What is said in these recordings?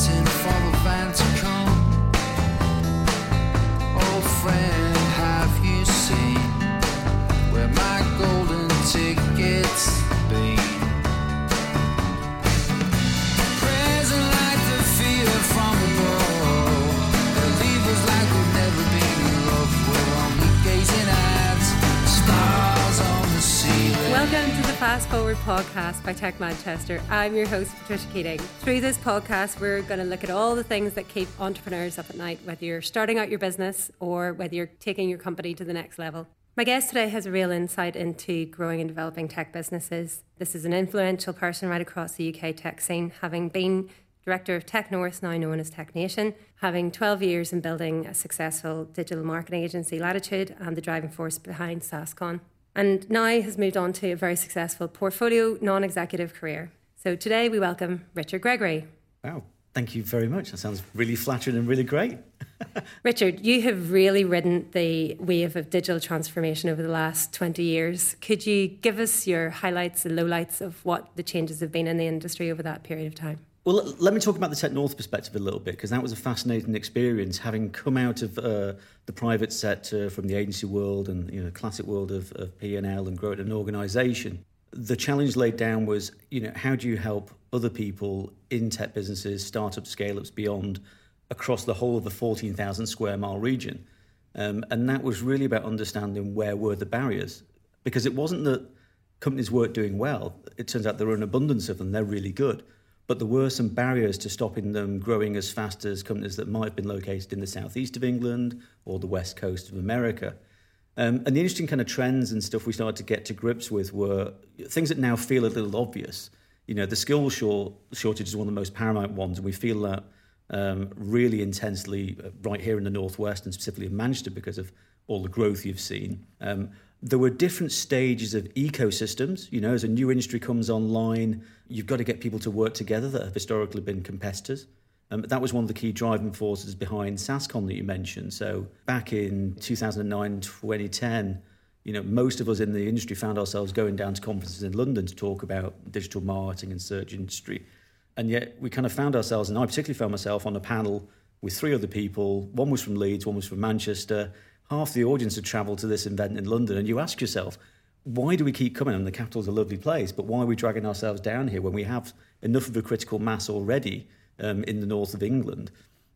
waiting for the van to come. Old friend, Fast Forward podcast by Tech Manchester. I'm your host, Patricia Keating. Through this podcast, we're going to look at all the things that keep entrepreneurs up at night, whether you're starting out your business or whether you're taking your company to the next level. My guest today has a real insight into growing and developing tech businesses. This is an influential person right across the UK tech scene, having been director of Tech North, now known as Tech Nation, having 12 years in building a successful digital marketing agency, Latitude, and the driving force behind SAScon and now has moved on to a very successful portfolio non executive career. So today we welcome Richard Gregory. Wow, thank you very much. That sounds really flattering and really great. Richard, you have really ridden the wave of digital transformation over the last 20 years. Could you give us your highlights and lowlights of what the changes have been in the industry over that period of time? Well, let me talk about the Tech North perspective a little bit because that was a fascinating experience. Having come out of uh, the private sector, from the agency world and you know classic world of, of P and L, and growing an organisation, the challenge laid down was you know how do you help other people in tech businesses, startups, scale-ups, beyond, across the whole of the fourteen thousand square mile region, um, and that was really about understanding where were the barriers because it wasn't that companies weren't doing well. It turns out there were an abundance of them. They're really good but there were some barriers to stopping them growing as fast as companies that might have been located in the southeast of England or the west coast of America. Um, and the interesting kind of trends and stuff we started to get to grips with were things that now feel a little obvious. You know, the skill short, shortage is one of the most paramount ones, and we feel that um, really intensely uh, right here in the northwest and specifically in Manchester because of all the growth you've seen. Um, there were different stages of ecosystems. You know, as a new industry comes online, you've got to get people to work together that have historically been competitors. Um, that was one of the key driving forces behind SAScon that you mentioned. So back in 2009, 2010, you know, most of us in the industry found ourselves going down to conferences in London to talk about digital marketing and search industry. And yet we kind of found ourselves, and I particularly found myself on a panel with three other people. One was from Leeds, one was from Manchester. Half the audience had travelled to this event in London. And you ask yourself, why do we keep coming? And the capital's a lovely place, but why are we dragging ourselves down here when we have enough of a critical mass already um, in the north of England?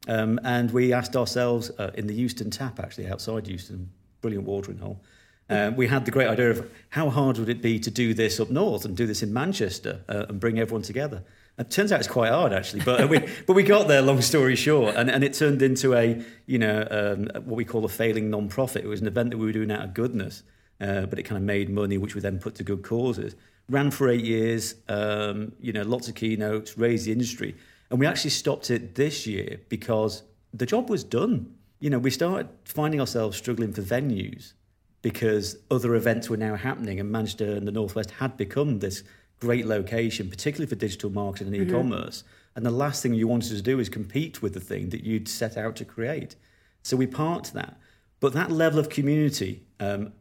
Um, and we asked ourselves uh, in the Euston Tap, actually outside Euston, brilliant watering hole. Um, we had the great idea of how hard would it be to do this up north and do this in Manchester uh, and bring everyone together. It turns out it's quite hard actually, but we but we got there. Long story short, and, and it turned into a you know um, what we call a failing non-profit. It was an event that we were doing out of goodness, uh, but it kind of made money, which we then put to good causes. Ran for eight years, um, you know, lots of keynotes, raised the industry, and we actually stopped it this year because the job was done. You know, we started finding ourselves struggling for venues because other events were now happening, and Manchester and the Northwest had become this great location, particularly for digital marketing and Mm-hmm. e-commerce. And the last thing you wanted to do is compete with the thing that you'd set out to create. So we parked that. But that level of community um,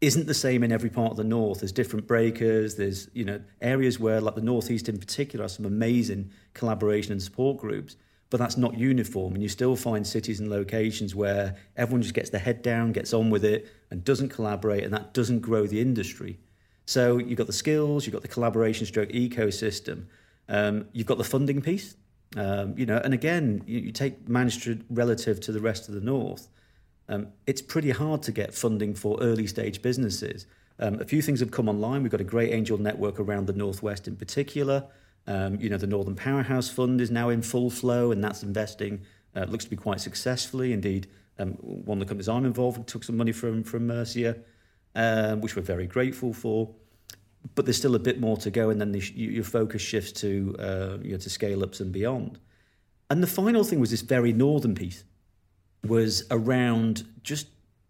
isn't the same in every part of the north. There's different breakers. There's you know areas where, like the northeast in particular, some amazing collaboration and support groups. But that's not uniform, and you still find cities and locations where everyone just gets their head down, gets on with it, and doesn't collaborate, and that doesn't grow the industry. So you've got the skills, you've got the collaboration stroke ecosystem, um, you've got the funding piece. Um, you know, and again, you, you take Manchester relative to the rest of the north. Um, it's pretty hard to get funding for early stage businesses. Um, a few things have come online. We've got a great angel network around the northwest in particular. Um, you know, the Northern Powerhouse Fund is now in full flow, and that's investing. Uh, looks to be quite successfully. Indeed, um, one of the companies I'm involved with took some money from from Mercia, um, which we're very grateful for. But there's still a bit more to go, and then the, your focus shifts to uh, you know, to scale ups and beyond. And the final thing was this very northern piece was around just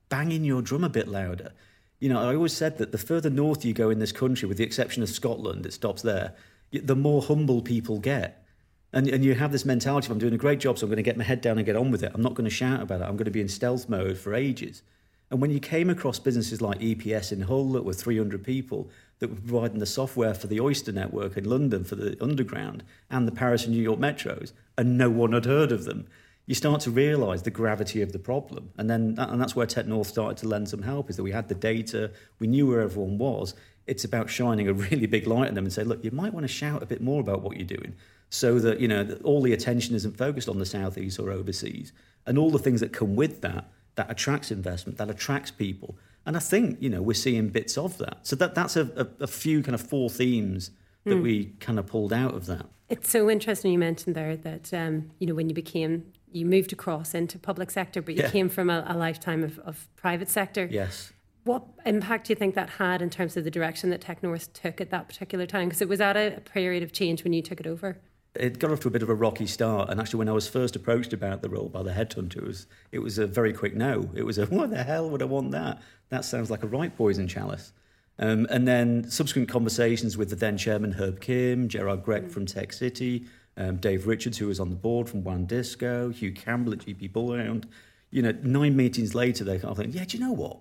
banging your drum a bit louder. You know, I always said that the further north you go in this country, with the exception of Scotland, it stops there, the more humble people get. And, and you have this mentality of, I'm doing a great job, so I'm going to get my head down and get on with it. I'm not going to shout about it. I'm going to be in stealth mode for ages. And when you came across businesses like EPS in Hull that were 300 people that were providing the software for the Oyster network in London for the Underground and the Paris and New York metros, and no one had heard of them, you start to realise the gravity of the problem. And then and that's where Tech North started to lend some help, is that we had the data, we knew where everyone was. It's about shining a really big light on them and say, look, you might want to shout a bit more about what you're doing so that, you know, all the attention isn't focused on the southeast or overseas. And all the things that come with that that attracts investment, that attracts people. And I think, you know, we're seeing bits of that. So that, that's a, a, a few kind of four themes that mm. we kind of pulled out of that. It's so interesting you mentioned there that, um, you know, when you became, you moved across into public sector, but you yeah. came from a, a lifetime of, of private sector. Yes. What impact do you think that had in terms of the direction that TechNorth took at that particular time? Because it was at a, a period of change when you took it over it got off to a bit of a rocky start. And actually, when I was first approached about the role by the headhunter, it was, it was a very quick no. It was a, what the hell would I want that? That sounds like a right poison chalice. Um, and then subsequent conversations with the then chairman, Herb Kim, Gerard Grech mm. from Tech City, um, Dave Richards, who was on the board from One Disco, Hugh Campbell at GP Bullhound. You know, nine meetings later, they kind of think, yeah, do you know what?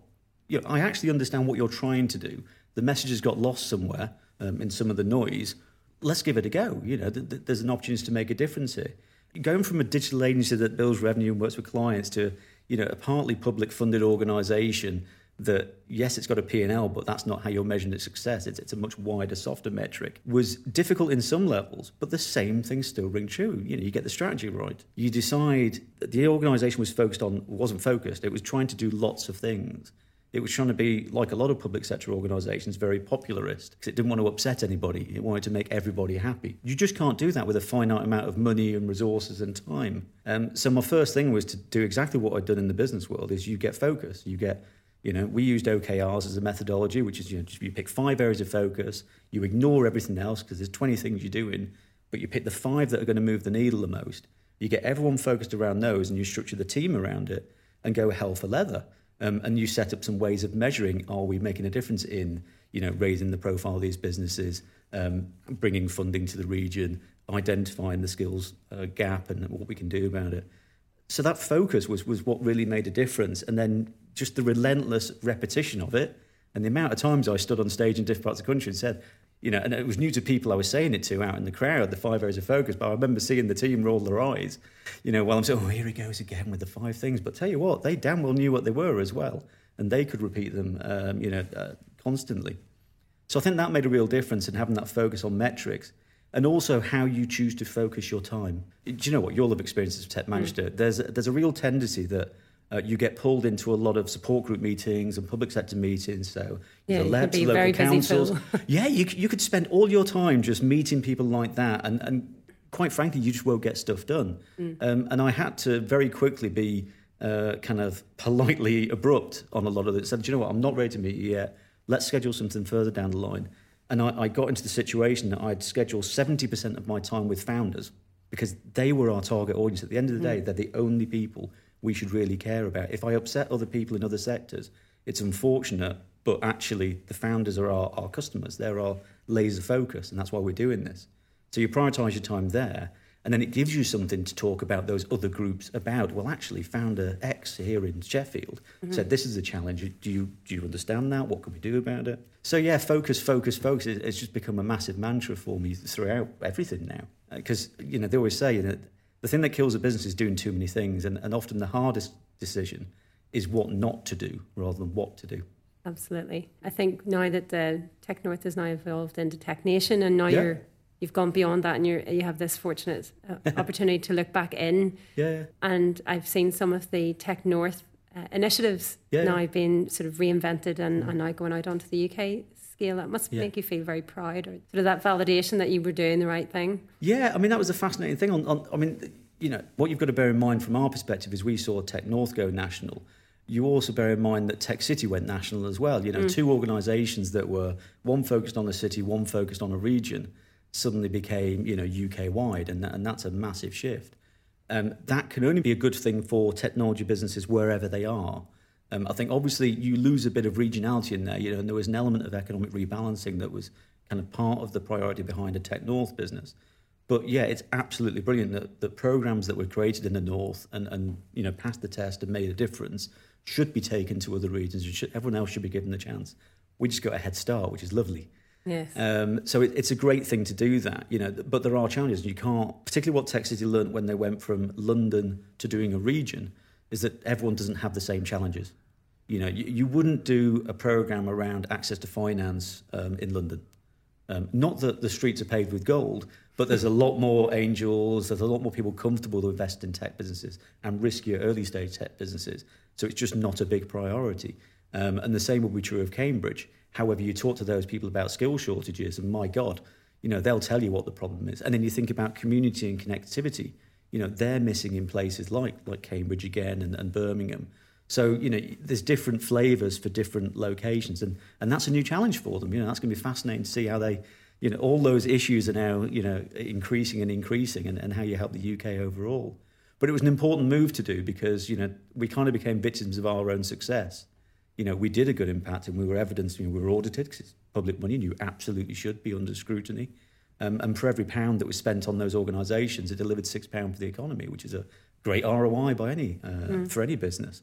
You know, I actually understand what you're trying to do. The message has got lost somewhere um, in some of the noise let's give it a go. You know, th- th- there's an opportunity to make a difference here. Going from a digital agency that builds revenue and works with clients to, you know, a partly public funded organisation that yes, it's got a P&L, but that's not how you're measuring its success. It's, it's a much wider, softer metric. Was difficult in some levels, but the same things still ring true. You know, you get the strategy right. You decide that the organisation was focused on wasn't focused. It was trying to do lots of things it was trying to be, like a lot of public sector organisations, very popularist because it didn't want to upset anybody. It wanted to make everybody happy. You just can't do that with a finite amount of money and resources and time. Um, so my first thing was to do exactly what I'd done in the business world: is you get focus. You get, you know, we used OKRs as a methodology, which is you know, you pick five areas of focus, you ignore everything else because there's 20 things you're doing, but you pick the five that are going to move the needle the most. You get everyone focused around those, and you structure the team around it, and go hell for leather. Um, and you set up some ways of measuring are we making a difference in you know raising the profile of these businesses, um, bringing funding to the region, identifying the skills uh, gap and what we can do about it. So that focus was was what really made a difference, and then just the relentless repetition of it, and the amount of times I stood on stage in different parts of the country and said, you know, and it was new to people I was saying it to out in the crowd, the five areas of focus. But I remember seeing the team roll their eyes, you know, while I'm saying, oh, here he goes again with the five things. But tell you what, they damn well knew what they were as well. And they could repeat them, um, you know, uh, constantly. So I think that made a real difference in having that focus on metrics and also how you choose to focus your time. Do you know what? You'll have experienced as a tech manager. Mm. There's, a, there's a real tendency that uh, you get pulled into a lot of support group meetings and public sector meetings. So yeah, local councils. yeah, you, you could spend all your time just meeting people like that, and, and quite frankly, you just won't get stuff done. Mm. Um, and I had to very quickly be uh, kind of politely abrupt on a lot of it. Said, Do you know what? I'm not ready to meet you yet. Let's schedule something further down the line. And I, I got into the situation that I'd schedule 70% of my time with founders because they were our target audience. At the end of the day, mm. they're the only people we should really care about. If I upset other people in other sectors, it's unfortunate, but actually the founders are our, our customers. They're our laser focus, and that's why we're doing this. So you prioritise your time there, and then it gives you something to talk about those other groups about. Well, actually, founder X here in Sheffield mm-hmm. said this is a challenge. Do you do you understand that? What can we do about it? So yeah, focus, focus, focus. It's just become a massive mantra for me throughout everything now. Because you know they always say that the thing that kills a business is doing too many things, and, and often the hardest decision is what not to do rather than what to do. Absolutely. I think now that the Tech North is now evolved into Tech Nation, and now yeah. you're you've gone beyond that, and you you have this fortunate uh, opportunity to look back in. Yeah. And I've seen some of the Tech North uh, initiatives yeah. now being sort of reinvented and, mm. and now going out onto the UK scale. That must yeah. make you feel very proud, or sort of that validation that you were doing the right thing. Yeah, I mean that was a fascinating thing. On, on I mean, you know, what you've got to bear in mind from our perspective is we saw Tech North go national. You also bear in mind that Tech City went national as well. You know, mm. two organisations that were one focused on a city, one focused on a region, suddenly became you know UK wide, and that, and that's a massive shift. Um, that can only be a good thing for technology businesses wherever they are. Um, I think obviously you lose a bit of regionality in there, you know, and there was an element of economic rebalancing that was kind of part of the priority behind a Tech North business. But yeah, it's absolutely brilliant that the programs that were created in the North and, and you know passed the test and made a difference should be taken to other regions. Should, everyone else should be given the chance. We just got a head start, which is lovely. Yes. Um, so it, it's a great thing to do that, you know. But there are challenges. You can't, particularly what Tech City learned when they went from London to doing a region, is that everyone doesn't have the same challenges. You know, you, you wouldn't do a program around access to finance um, in London. Um, not that the streets are paved with gold, but there's a lot more angels, there's a lot more people comfortable to invest in tech businesses and riskier early stage tech businesses. So it's just not a big priority. Um, and the same will be true of Cambridge. However, you talk to those people about skill shortages, and my God, you know, they'll tell you what the problem is. And then you think about community and connectivity. You know, they're missing in places like like Cambridge again and, and Birmingham. So, you know, there's different flavours for different locations, and, and that's a new challenge for them. You know, that's going to be fascinating to see how they, you know, all those issues are now, you know, increasing and increasing, and, and how you help the UK overall. But it was an important move to do because, you know, we kind of became victims of our own success you know, we did a good impact and we were evidenced, you know, we were audited because it's public money and you absolutely should be under scrutiny. Um, and for every pound that was spent on those organisations, it delivered six pounds for the economy, which is a great ROI by any uh, mm. for any business.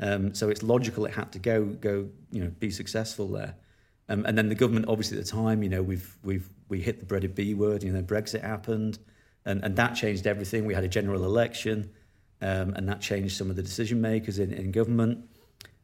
Um, so it's logical it had to go go you know be successful there. Um, and then the government, obviously at the time, you know, we've we've we hit the dreaded B word. You know, Brexit happened, and and that changed everything. We had a general election, um, and that changed some of the decision makers in, in government.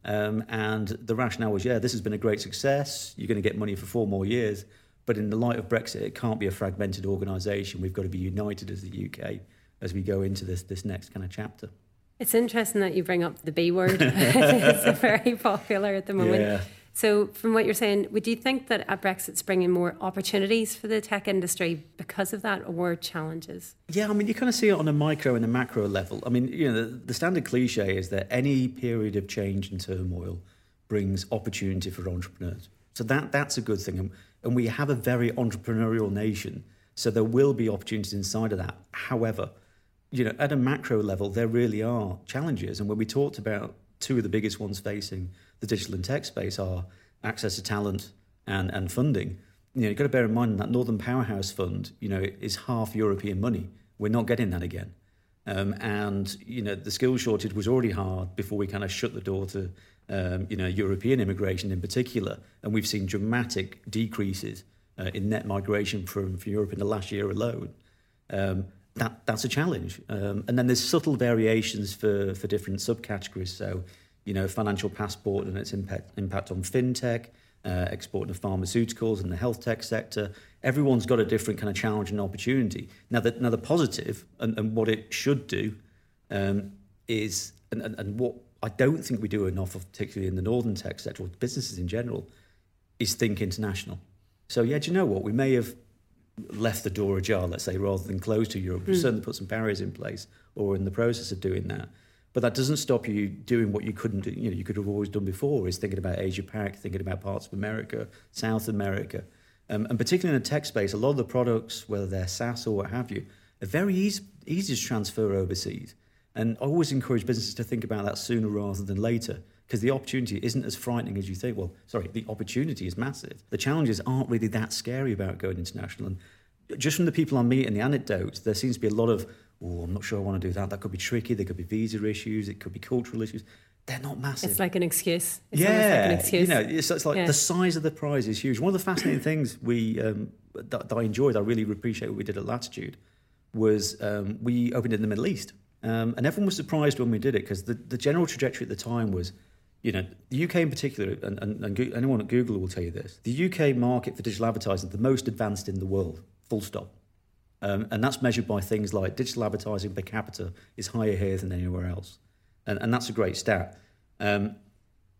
Um, and the rationale was, yeah, this has been a great success. You're going to get money for four more years. But in the light of Brexit, it can't be a fragmented organisation. We've got to be united as the UK as we go into this, this next kind of chapter. It's interesting that you bring up the B word. it's very popular at the moment. Yeah. So, from what you're saying, would you think that a Brexit's bringing more opportunities for the tech industry because of that, or challenges? Yeah, I mean, you kind of see it on a micro and a macro level. I mean, you know, the, the standard cliche is that any period of change and turmoil brings opportunity for entrepreneurs. So that that's a good thing, and, and we have a very entrepreneurial nation. So there will be opportunities inside of that. However, you know, at a macro level, there really are challenges. And when we talked about two of the biggest ones facing the digital and tech space are access to talent and, and funding. You know, you've got to bear in mind that Northern Powerhouse Fund, you know, is half European money. We're not getting that again. Um, and, you know, the skills shortage was already hard before we kind of shut the door to, um, you know, European immigration in particular. And we've seen dramatic decreases uh, in net migration from, from Europe in the last year alone. Um, that, that's a challenge. Um, and then there's subtle variations for, for different subcategories. So, you know, financial passport and its impact, impact on fintech, uh, exporting of pharmaceuticals and the health tech sector. Everyone's got a different kind of challenge and opportunity. Now, the, now the positive and, and what it should do um, is, and, and, and what I don't think we do enough of, particularly in the northern tech sector or businesses in general, is think international. So, yeah, do you know what? We may have left the door ajar, let's say, rather than closed to Europe. We've mm. certainly put some barriers in place or in the process of doing that. But that doesn't stop you doing what you couldn't do, you know, you could have always done before, is thinking about Asia Pac, thinking about parts of America, South America. Um, and particularly in the tech space, a lot of the products, whether they're SaaS or what have you, are very easy, easy to transfer overseas. And I always encourage businesses to think about that sooner rather than later because the opportunity isn't as frightening as you think. Well, sorry, the opportunity is massive. The challenges aren't really that scary about going international. And just from the people I meet and the anecdotes, there seems to be a lot of, oh, I'm not sure I want to do that. That could be tricky. There could be visa issues. It could be cultural issues. They're not massive. It's like an excuse. It's yeah, like an excuse. you know, it's, it's like yeah. the size of the prize is huge. One of the fascinating things we um, that, that, I enjoyed, I really appreciate what we did at Latitude, was um, we opened in the Middle East, um, and everyone was surprised when we did it because the, the general trajectory at the time was you know, the UK in particular, and, and, and, anyone at Google will tell you this, the UK market for digital advertising is the most advanced in the world, full stop. Um, and that's measured by things like digital advertising per capita is higher here than anywhere else. And, and that's a great stat. Um,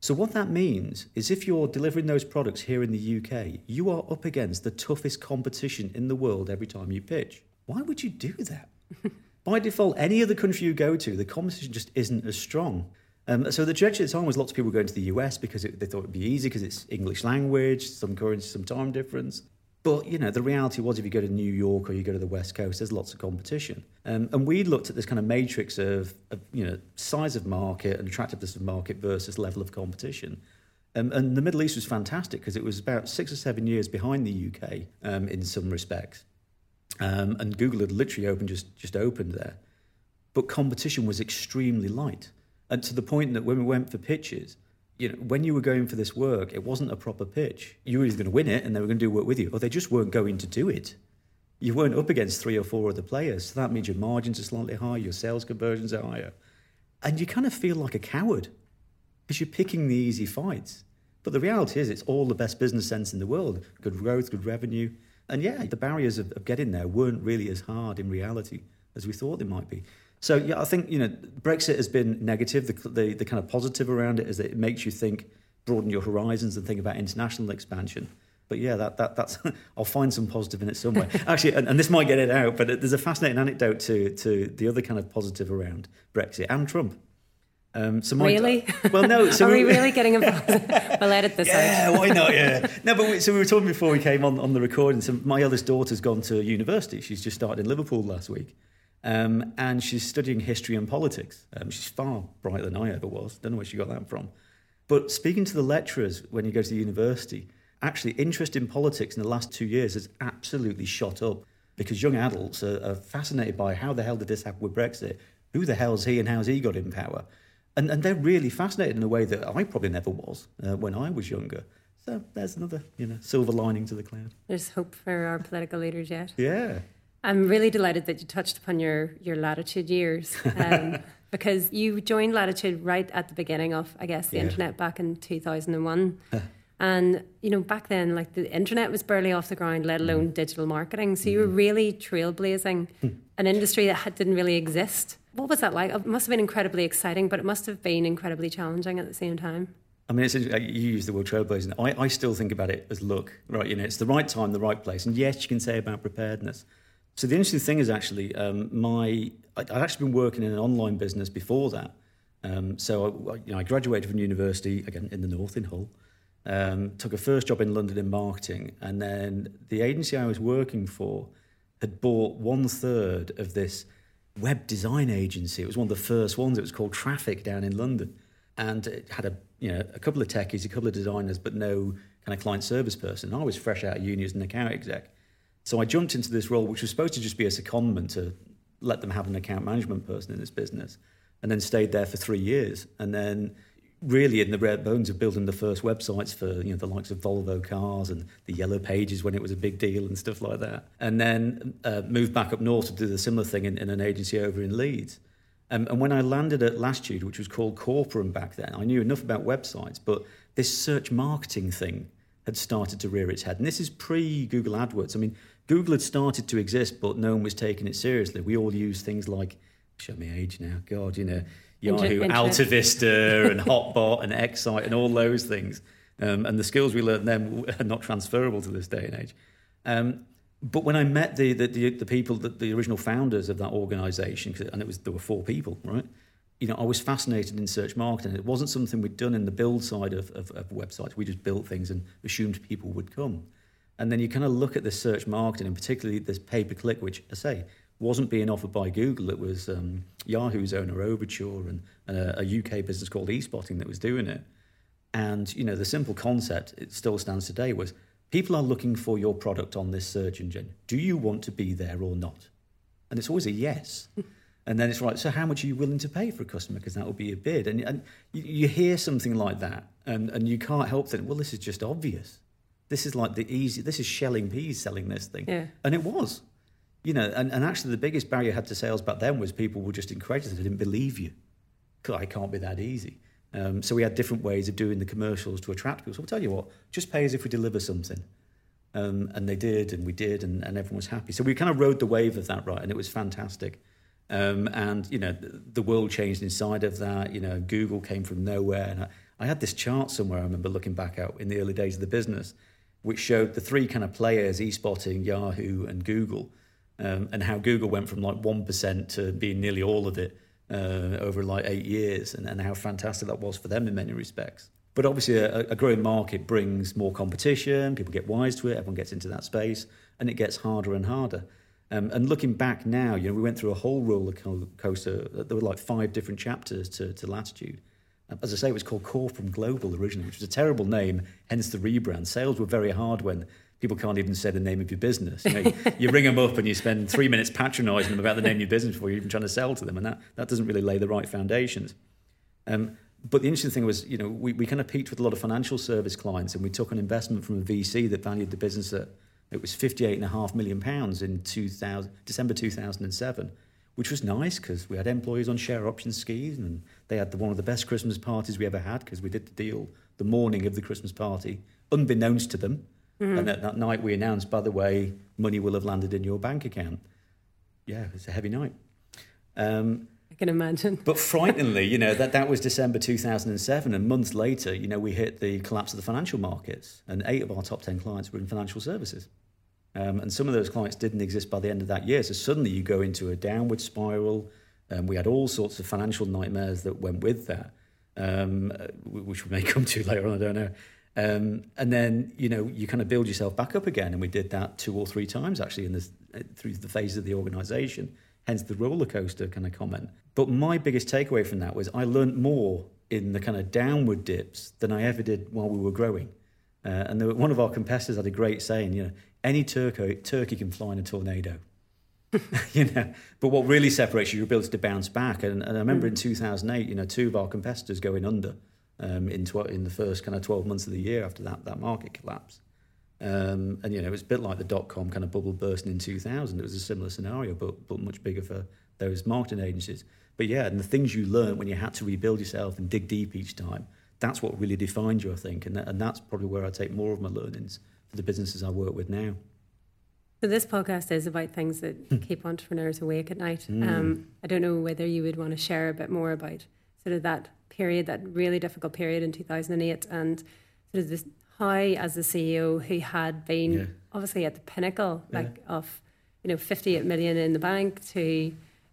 so, what that means is if you're delivering those products here in the UK, you are up against the toughest competition in the world every time you pitch. Why would you do that? by default, any other country you go to, the competition just isn't as strong. Um, so the trajectory at the time was lots of people going to the US because it, they thought it would be easy because it's English language, some currency, some time difference. But you know, the reality was, if you go to New York or you go to the West Coast, there's lots of competition. Um, and we looked at this kind of matrix of, of, you know size of market and attractiveness of market versus level of competition. Um, and the Middle East was fantastic because it was about six or seven years behind the UK um, in some respects. Um, and Google had literally opened just just opened there, but competition was extremely light. And to the point that when we went for pitches, you know, when you were going for this work, it wasn't a proper pitch. You were either going to win it and they were going to do work with you, or they just weren't going to do it. You weren't up against three or four other players. So that means your margins are slightly higher, your sales conversions are higher. And you kind of feel like a coward because you're picking the easy fights. But the reality is, it's all the best business sense in the world good growth, good revenue. And yeah, the barriers of, of getting there weren't really as hard in reality as we thought they might be. So yeah, I think you know Brexit has been negative. The, the, the kind of positive around it is that it makes you think, broaden your horizons, and think about international expansion. But yeah, that, that that's I'll find some positive in it somewhere. Actually, and, and, this might get it out, but there's a fascinating anecdote to to the other kind of positive around Brexit and Trump. Um, so my, really? Well, no. So Are we, we really getting involved? we'll edit this yeah, out. Yeah, why not? Yeah. No, but we, so we were talking before we came on on the recording. So my eldest daughter's gone to university. She's just started in Liverpool last week, um, and she's studying history and politics. Um, she's far brighter than I ever was. Don't know where she got that from. But speaking to the lecturers when you go to the university, actually interest in politics in the last two years has absolutely shot up because young adults are, are fascinated by how the hell did this happen with Brexit? Who the hell's he and how's he got in power? And, and they're really fascinated in a way that I probably never was uh, when I was younger. So there's another, you know, silver lining to the cloud. There's hope for our political leaders yet. Yeah. I'm really delighted that you touched upon your your latitude years. Um, because you joined Latitude right at the beginning of, I guess, the yeah. internet back in 2001. and, you know, back then, like the internet was barely off the ground, let alone mm. digital marketing. So mm. you were mm. really trailblazing hmm. an industry that had, didn't really exist. What was that like? It must have been incredibly exciting, but it must have been incredibly challenging at the same time. I mean, it's, you use the word trailblazing. I, I still think about it as look, right? You know, it's the right time, the right place. And yes, you can say about preparedness. So the interesting thing is actually, um, my I, would actually been working in an online business before that. Um, so I, you know, I graduated from university again in the north in Hull. Um, took a first job in London in marketing, and then the agency I was working for had bought one third of this web design agency. It was one of the first ones. It was called Traffic down in London, and it had a you know a couple of techies, a couple of designers, but no kind of client service person. I was fresh out of uni as an account exec, so I jumped into this role, which was supposed to just be a secondment to let them have an account management person in this business, and then stayed there for three years, and then really in the bare bones of building the first websites for you know the likes of Volvo cars and the Yellow Pages when it was a big deal and stuff like that, and then uh, moved back up north to do the similar thing in, in an agency over in Leeds. Um, and when I landed at Latitude, which was called Corporum back then, I knew enough about websites, but this search marketing thing had started to rear its head. And this is pre Google AdWords. I mean, Google had started to exist, but no one was taking it seriously. We all use things like, show me age now, God, you know, Yahoo, Alta Vista, and Hotbot, and Excite, and all those things. Um, and the skills we learned then are not transferable to this day and age. Um, but when I met the, the, the, the people, the, the, original founders of that organisation, and it was there were four people, right? You know, I was fascinated in search marketing. It wasn't something we'd done in the build side of, of, of websites. We just built things and assumed people would come. And then you kind of look at the search marketing, and particularly this pay per click, which I say wasn't being offered by Google. It was um, Yahoo's owner Overture and, and a, a, UK business called eSpotting that was doing it. And you know, the simple concept it still stands today was people are looking for your product on this search engine. Do you want to be there or not? And it's always a yes. and then it's right. So how much are you willing to pay for a customer? Because that will be a bid. And, and you, you hear something like that, and, and you can't help thinking, well, this is just obvious. This is like the easy. This is shelling peas selling this thing, yeah. and it was you know, and, and actually the biggest barrier I had to sales back then was people were just incredulous. They didn't believe you. I can't be that easy. Um, so we had different ways of doing the commercials to attract people. So I'll tell you what, just pay as if we deliver something. Um, and they did, and we did, and, and everyone was happy. So we kind of rode the wave of that, right? And it was fantastic. Um, and, you know, the, the, world changed inside of that. You know, Google came from nowhere. And I, I had this chart somewhere I remember looking back out in the early days of the business, which showed the three kind of players, eSpotting, Yahoo, and Google – um, and how Google went from like 1% to being nearly all of it uh, over like eight years, and, and how fantastic that was for them in many respects. But obviously, a, a, growing market brings more competition, people get wise to it, everyone gets into that space, and it gets harder and harder. Um, and looking back now, you know, we went through a whole roller coaster. There were like five different chapters to, to Latitude. As I say, it was called Core from Global originally, which was a terrible name, hence the rebrand. Sales were very hard when people can't even say the name of your business. You, know, you ring them up and you spend three minutes patronising them about the name of your business before you're even trying to sell to them, and that, that doesn't really lay the right foundations. Um, but the interesting thing was, you know, we, we kind of peaked with a lot of financial service clients, and we took an investment from a VC that valued the business at it was fifty-eight and a half million pounds in 2000, December two thousand and seven, which was nice because we had employees on share option schemes, and they had the, one of the best Christmas parties we ever had because we did the deal the morning of the Christmas party, unbeknownst to them. And that, that night we announced, by the way, money will have landed in your bank account. Yeah, it's a heavy night. Um, I can imagine. but frighteningly, you know, that, that was December 2007. And months later, you know, we hit the collapse of the financial markets. And eight of our top 10 clients were in financial services. Um, and some of those clients didn't exist by the end of that year. So suddenly you go into a downward spiral. Um, we had all sorts of financial nightmares that went with that, um, uh, which we may come to later on, I don't know. Um, and then, you know, you kind of build yourself back up again. And we did that two or three times actually in this, uh, through the phases of the organization, hence the roller coaster kind of comment. But my biggest takeaway from that was I learned more in the kind of downward dips than I ever did while we were growing. Uh, and there, one of our competitors had a great saying, you know, any turkey, turkey can fly in a tornado. you know, but what really separates you, your ability to bounce back. And, and I remember in 2008, you know, two of our competitors going under um, in, tw- in the first kind of 12 months of the year after that, that market collapse. Um, and, you know, it was a bit like the dot com kind of bubble bursting in 2000. It was a similar scenario, but, but much bigger for those marketing agencies. But yeah, and the things you learned when you had to rebuild yourself and dig deep each time, that's what really defined you, I think. And, that, and that's probably where I take more of my learnings for the businesses I work with now. So this podcast is about things that Hmm. keep entrepreneurs awake at night. Um, I don't know whether you would want to share a bit more about sort of that period, that really difficult period in 2008, and sort of this how, as the CEO who had been Yeah. obviously at the pinnacle, Yeah. like of you know 58 million in the bank to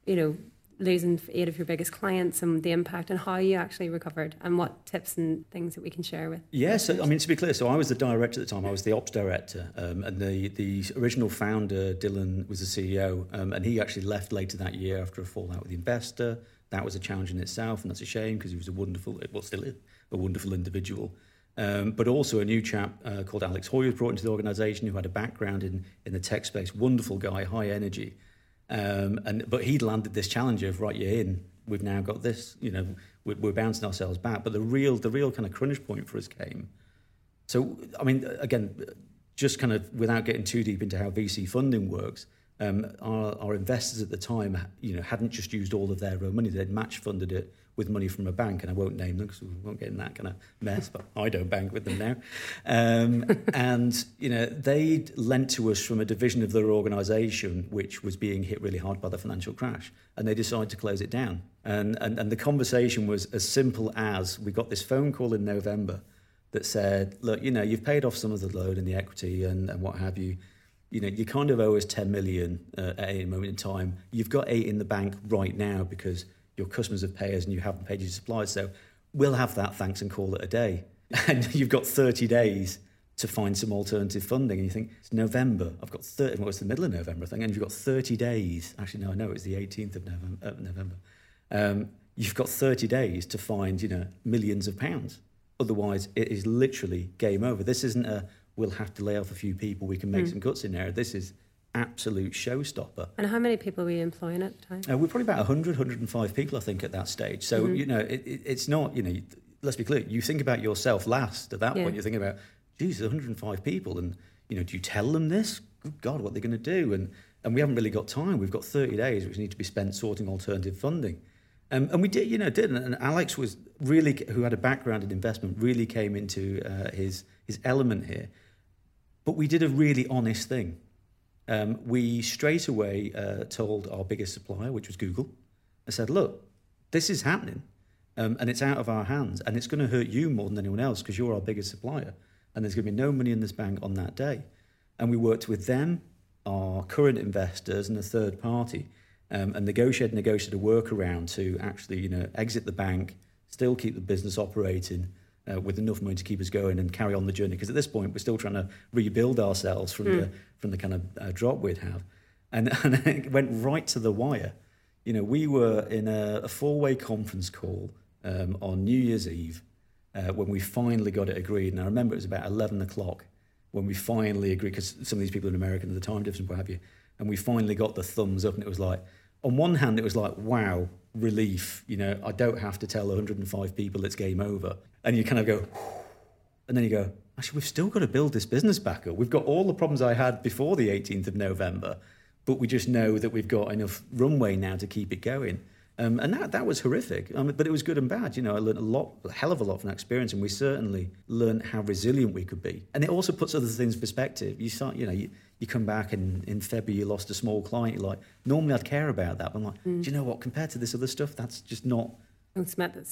you know losing eight of your biggest clients and the impact and how you actually recovered and what tips and things that we can share with. Yes, I mean to be clear, so I was the director at the time. I was the ops director, um, and the the original founder Dylan was the CEO, um, and he actually left later that year after a fallout with the investor. That was a challenge in itself, and that's a shame because he was a wonderful, well, still is a wonderful individual. Um, but also a new chap uh, called Alex Hoy was brought into the organisation who had a background in in the tech space. Wonderful guy, high energy. Um, and but he'd landed this challenge of right, you're in. We've now got this. You know, we're, we're bouncing ourselves back. But the real, the real kind of crunch point for us came. So I mean, again, just kind of without getting too deep into how VC funding works, um, our, our investors at the time, you know, hadn't just used all of their own money; they'd match funded it with money from a bank, and I won't name them because we won't get in that kind of mess. But I don't bank with them now, um, and you know, they'd lent to us from a division of their organisation which was being hit really hard by the financial crash, and they decided to close it down. And and, and the conversation was as simple as we got this phone call in November that said, look, you know, you've paid off some of the loan and the equity and, and what have you. You know, you kind of owe us 10 million uh, at any moment in time. You've got eight in the bank right now because your customers have paid us and you haven't paid your suppliers. So we'll have that, thanks, and call it a day. And you've got 30 days to find some alternative funding. And you think, it's November. I've got 30, well, it's the middle of November, I think. And you've got 30 days. Actually, no, I know it's the 18th of November. Uh, November. Um, you've got 30 days to find, you know, millions of pounds. Otherwise, it is literally game over. This isn't a we'll have to lay off a few people, we can make some cuts in there. This is absolute showstopper. And how many people were you employing at the time? Uh, we're probably about 100, 105 people, I think, at that stage. So, you know, it, it, it's not, you know, let's be clear, you think about yourself last. At that Yeah. point, you're thinking about, geez, 105 people. And, you know, do you tell them this? Good God, what they're they going to do? And, and we haven't really got time. We've got 30 days, which need to be spent sorting alternative funding. Um, and we did, you know, did. And Alex was really, who had a background in investment, really came into uh, his, his element here. But we did a really honest thing. Um, we straight away uh, told our biggest supplier, which was Google, I said, look, this is happening um, and it's out of our hands and it's going to hurt you more than anyone else because you're our biggest supplier and there's going to be no money in this bank on that day. And we worked with them, our current investors, and a third party um, and negotiated, negotiated a workaround to actually, you know, exit the bank, still keep the business operating, uh, with enough money to keep us going and carry on the journey. Because at this point, we're still trying to rebuild ourselves from the from the kind of uh, drop we'd have, and, and it went right to the wire. You know, we were in a, a four way conference call um, on New Year's Eve uh, when we finally got it agreed. And I remember it was about eleven o'clock when we finally agreed because some of these people in America and the time difference, what have you, and we finally got the thumbs up, and it was like. on one hand, it was like, wow, relief. You know, I don't have to tell 105 people it's game over. And you kind of go, and then you go, actually, we've still got to build this business back up. We've got all the problems I had before the 18th of November, but we just know that we've got enough runway now to keep it going. Um, and that, that was horrific, um, but it was good and bad. You know, I learned a lot, a hell of a lot from that experience, and we certainly learned how resilient we could be. And it also puts other things in perspective. You start, you know, you, you come back and in February you lost a small client. You're like, normally I'd care about that, but I'm like, mm. do you know what? Compared to this other stuff, that's just not.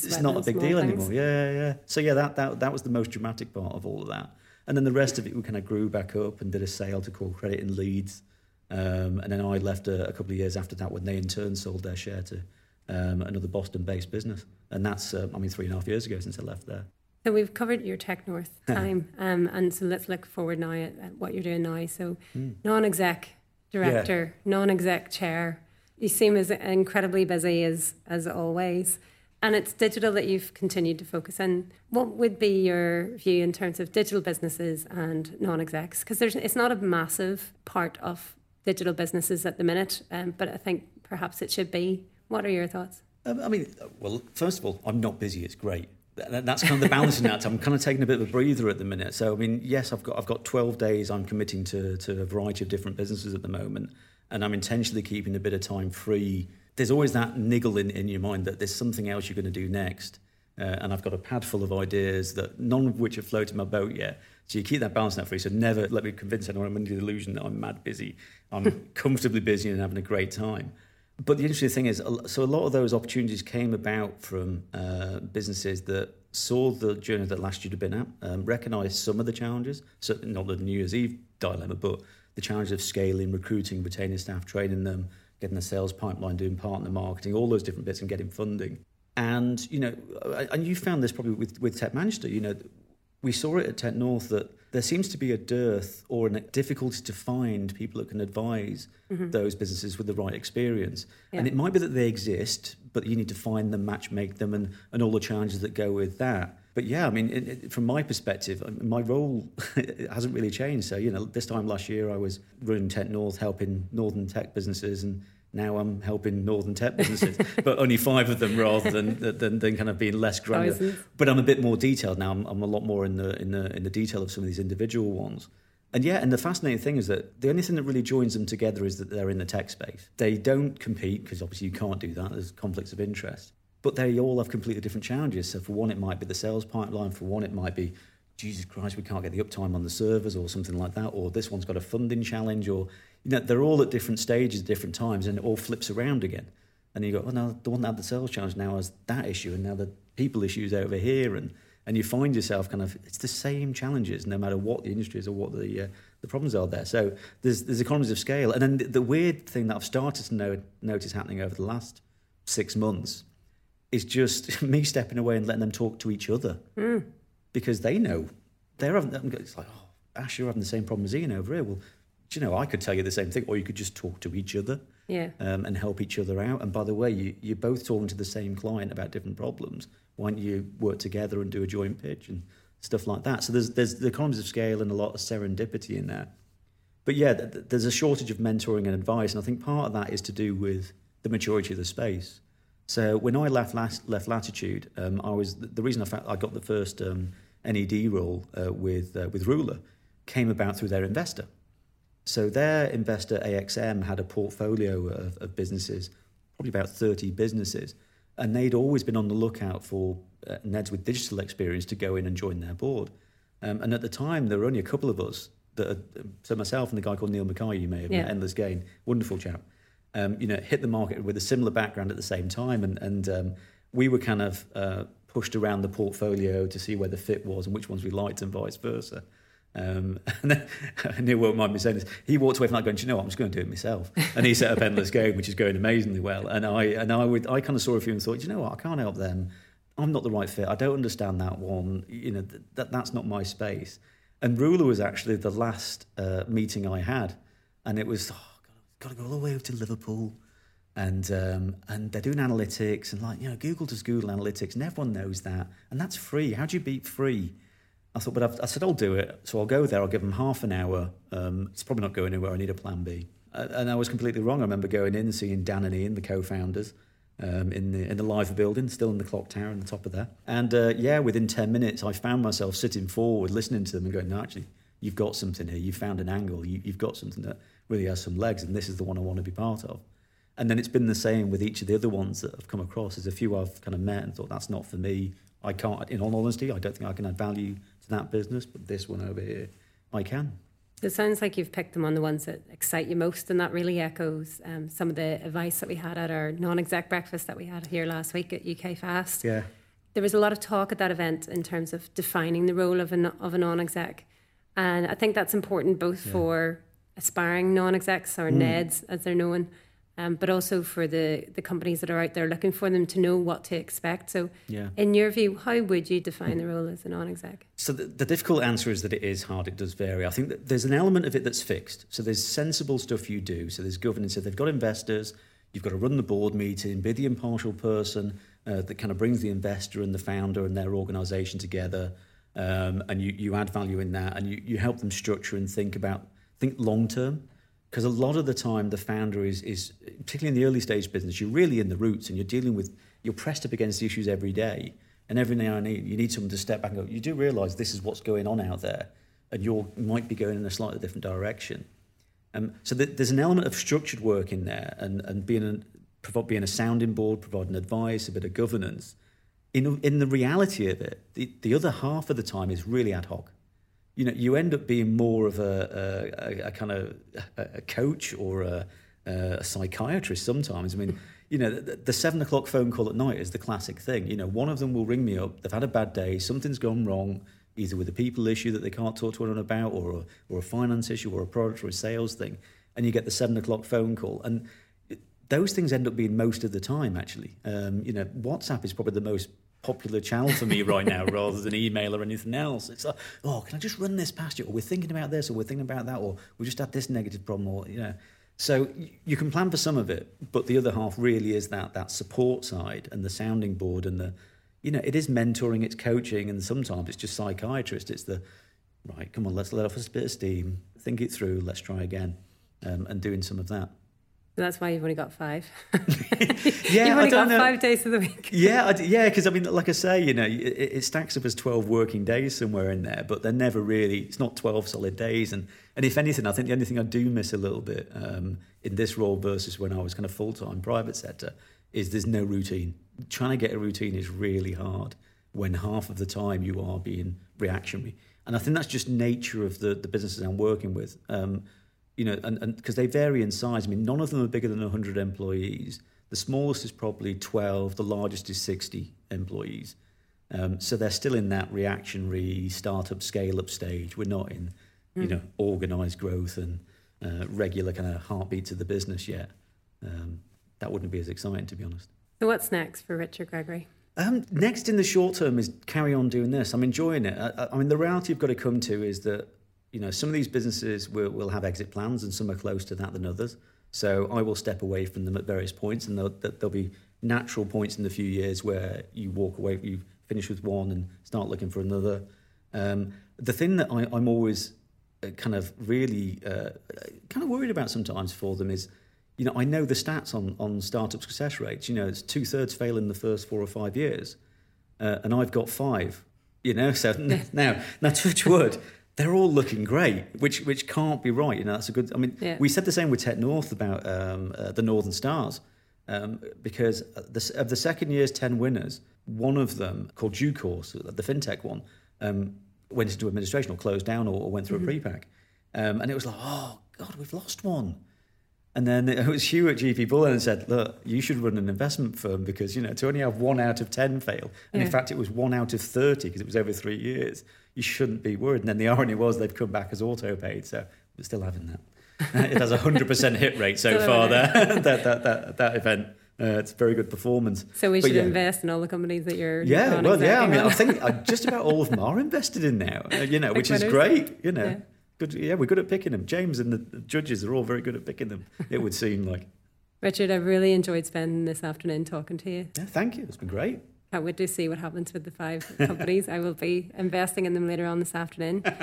It's, it's not a big deal things. anymore. Yeah, yeah. So yeah, that, that that was the most dramatic part of all of that. And then the rest of it, we kind of grew back up and did a sale to Core Credit in Leeds. Um, and then I left a, a, couple of years after that when they in turn sold their share to um, another Boston-based business. And that's, uh, I mean, three and a half years ago since I left there. So we've covered your Tech North time, um, and so let's look forward now at, at what you're doing now. So mm. non-exec director, yeah. non-exec chair. You seem as incredibly busy as as always and it's digital that you've continued to focus on. What would be your view in terms of digital businesses and non-execs? Because it's not a massive part of digital businesses at the minute, um, but I think perhaps it should be. What are your thoughts? Um, I mean, well, first of all, I'm not busy. It's great. That's kind of the balancing act. I'm kind of taking a bit of a breather at the minute. So, I mean, yes, I've got I've got 12 days. I'm committing to to a variety of different businesses at the moment, and I'm intentionally keeping a bit of time free there's always that niggle in, in your mind that there's something else you're going to do next. Uh, and I've got a pad full of ideas that none of which have floated my boat yet. So you keep that balance out free. So never let me convince anyone I'm under the illusion that I'm mad busy. I'm comfortably busy and having a great time. But the interesting thing is, so a lot of those opportunities came about from uh, businesses that saw the journey that last year had been at, um, recognised some of the challenges, certainly not the New Year's Eve dilemma, but the challenge of scaling, recruiting, retaining staff, training them, getting the sales pipeline, doing partner marketing, all those different bits, and getting funding. And you know, and you found this probably with with Tech Manchester. You know, we saw it at Tech North that there seems to be a dearth or a difficulty to find people that can advise mm-hmm. those businesses with the right experience. Yeah. And it might be that they exist, but you need to find them, match make them, and, and all the challenges that go with that. But yeah, I mean, it, it, from my perspective, my role hasn't really changed. So, you know, this time last year I was running Tech North, helping Northern tech businesses, and now I'm helping Northern tech businesses, but only five of them rather than, than, than kind of being less oh, granular. But I'm a bit more detailed now. I'm, I'm a lot more in the, in, the, in the detail of some of these individual ones. And yeah, and the fascinating thing is that the only thing that really joins them together is that they're in the tech space. They don't compete because obviously you can't do that. There's conflicts of interest but they all have completely different challenges. So for one, it might be the sales pipeline. For one, it might be, Jesus Christ, we can't get the uptime on the servers or something like that. Or this one's got a funding challenge. Or you know, they're all at different stages, at different times, and it all flips around again. And you go, oh no, the one that had the sales challenge now has that issue, and now the people issues over here, and and you find yourself kind of it's the same challenges no matter what the industry is or what the uh, the problems are there. So there's there's economies of scale, and then the, the weird thing that I've started to know, notice happening over the last six months is just me stepping away and letting them talk to each other mm. because they know they're having. It's like, oh, Ash, you're having the same problem as Ian over here. Well, do you know, I could tell you the same thing, or you could just talk to each other, yeah, um, and help each other out. And by the way, you, you're both talking to the same client about different problems. Why don't you work together and do a joint pitch and stuff like that? So there's there's the economies of scale and a lot of serendipity in there. But yeah, there's a shortage of mentoring and advice, and I think part of that is to do with the maturity of the space. So when I left left Latitude, um, I was the reason I, I got the first um, NED role uh, with uh, with Ruler came about through their investor. So their investor AXM had a portfolio of, of businesses, probably about thirty businesses, and they'd always been on the lookout for uh, Neds with digital experience to go in and join their board. Um, and at the time, there were only a couple of us. That, so myself and the guy called Neil McKay, you may have yeah. met, Endless Gain, wonderful chap um, you know, hit the market with a similar background at the same time, and and um, we were kind of uh, pushed around the portfolio to see where the fit was and which ones we liked, and vice versa. Um, and then, Neil won't mind me saying this. He walked away from that going, "Do you know, what? I'm just going to do it myself." And he set up Endless Gain, which is going amazingly well. And I and I would I kind of saw a few and thought, "Do you know what? I can't help them. I'm not the right fit. I don't understand that one. You know, that that's not my space." And Ruler was actually the last uh, meeting I had, and it was. Oh, got to go all the way over to Liverpool. And um, and they're doing analytics and like you know Google does Google Analytics and everyone knows that and that's free. How do you beat free? I thought, but I've, i said I'll do it. So I'll go there. I'll give them half an hour. Um, it's probably not going anywhere. I need a plan B. And I was completely wrong. I remember going in and seeing Dan and Ian, the co-founders, um, in the in the Liver Building, still in the clock tower on the top of there. And uh, yeah, within ten minutes, I found myself sitting forward, listening to them, and going, "No, actually, you've got something here. You've found an angle. You, you've got something that really has some legs, and this is the one I want to be part of." And then it's been the same with each of the other ones that I've come across. There's a few I've kind of met and thought that's not for me. I can't. In all honesty, I don't think I can add value to that business, but this one over here, I can. It sounds like you've picked them on the ones that excite you most, and that really echoes um, some of the advice that we had at our non-exec breakfast that we had here last week at UKFast. Yeah. There was a lot of talk at that event in terms of defining the role of a, of a non-exec, and I think that's important both Yeah. for aspiring non-execs or NEDs as they're known, um, but also for the the companies that are out there looking for them to know what to expect. So, Yeah. in your view, how would you define the role as a non-exec? So the, the difficult answer is that it is hard. It does vary. I think that there's an element of it that's fixed. So there's sensible stuff you do. So there's governance. So, they've got investors, you've got to run the board meeting, be the impartial person uh, that kind of brings the investor and the founder and their organisation together, um, and you, you add value in that, and you, you help them structure and think about think long term. Because a lot of the time, the founder is, is particularly in the early stage business, you're really in the roots and you're dealing with, you're pressed up against the issues every day. And every now and then, you need someone to step back and go, you do realise this is what's going on out there, and you might be going in a slightly different direction. Um, so th- there's an element of structured work in there, and, and being a being a sounding board, providing advice, a bit of governance. In in the reality of it, the, the other half of the time is really ad hoc. You know, you end up being more of a, a, a, kind of a, coach or a, a psychiatrist sometimes. I mean, you know, the, the seven o'clock phone call at night is the classic thing. You know, one of them will ring me up. They've had a bad day. Something's gone wrong, either with a people issue that they can't talk to anyone about, or a, or a finance issue, or a product or a sales thing. And you get the seven o'clock phone call, and those things end up being most of the time. Actually, um, you know, WhatsApp is probably the most popular channel for me right now, rather than email or anything else. It's like, oh, can I just run this past you? Or we're thinking about this, or we're thinking about that, or we just had this negative problem, or you know. So you can plan for some of it, but the other half really is that that support side and the sounding board and the, you know, it is mentoring, it's coaching, and sometimes it's just psychiatrist. It's the right, come on, let's let off a bit of steam, think it through, let's try again, um, and doing some of that. That's why you've only got five. Yeah, you've only got know. five days of the week. Yeah, I yeah, because I mean, like I say, you know, it, it stacks up as twelve working days somewhere in there, but they're never really. It's not twelve solid days, and and if anything, I think the only thing I do miss a little bit um, in this role versus when I was kind of full time private sector is there's no routine. Trying to get a routine is really hard when half of the time you are being reactionary, and I think that's just nature of the the businesses I'm working with. Um, you know, and because they vary in size. I mean, none of them are bigger than 100 employees. The smallest is probably 12. The largest is 60 employees. Um, so they're still in that reactionary startup scale up stage. We're not in, you know, organized growth and uh, regular kind of heartbeats of the business yet. Um, that wouldn't be as exciting, to be honest. So what's next for Richard Gregory? Um, next in the short term is carry on doing this. I'm enjoying it. I- I mean, the reality you've got to come to is that you know some of these businesses will, will have exit plans, and some are close to that than others. So I will step away from them at various points, and there'll, there'll be natural points in the few years where you walk away, you finish with one, and start looking for another. Um, the thing that I, I'm always uh, kind of really uh, kind of worried about sometimes for them is, you know, I know the stats on on startup success rates. You know, it's two thirds fail in the first four or five years, uh, and I've got five. You know, so now now touch wood. They're all looking great, which which can't be right. You know, that's a good. I mean, Yeah. we said the same with Tech North about um, uh, the Northern Stars, um, because the, of the second year's ten winners, one of them called DueCourse, the fintech one, um, went into administration or closed down or, or went through a pre-pack, um, and it was like, oh God, we've lost one. And then it was Hugh at GP Bullhound and said, "Look, you should run an investment firm because you know to only have one out of ten fail, and in fact it was one out of thirty because it was over three years. You shouldn't be worried." And then the irony was they've come back as auto paid, so we're still having that. Uh, it has a hundred percent hit rate so far. There, that, that that that event, uh, it's very good performance. So we But should yeah. invest in all the companies that you're Yeah, well, yeah. I mean, I think uh, just about all of them are invested in now. Uh, you know, Big which is great. You know, Yeah. good. Yeah, we're good at picking them. James and the the judges are all very good at picking them. It would seem like. Richard, I've really enjoyed spending this afternoon talking to you. Yeah, thank you. It's been great. Can't wait to see what happens with the five companies. I will be investing in them later on this afternoon.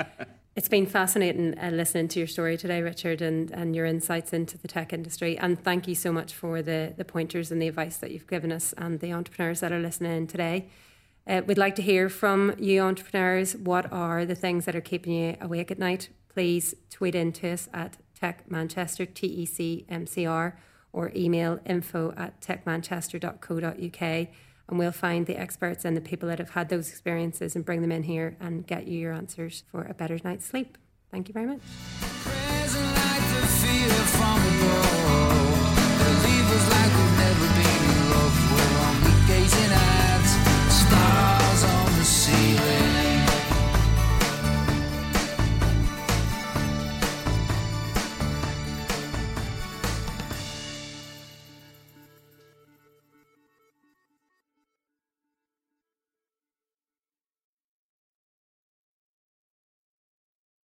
It's been fascinating uh, listening to your story today, Richard, and, and your insights into the tech industry. And thank you so much for the, the pointers and the advice that you've given us and the entrepreneurs that are listening today. Uh, we'd like to hear from you, entrepreneurs. What are the things that are keeping you awake at night? Please tweet into us at Tech Manchester, T E C M C R, or email info at techmanchester.co.uk and we'll find the experts and the people that have had those experiences and bring them in here and get you your answers for a better night's sleep. Thank you very much.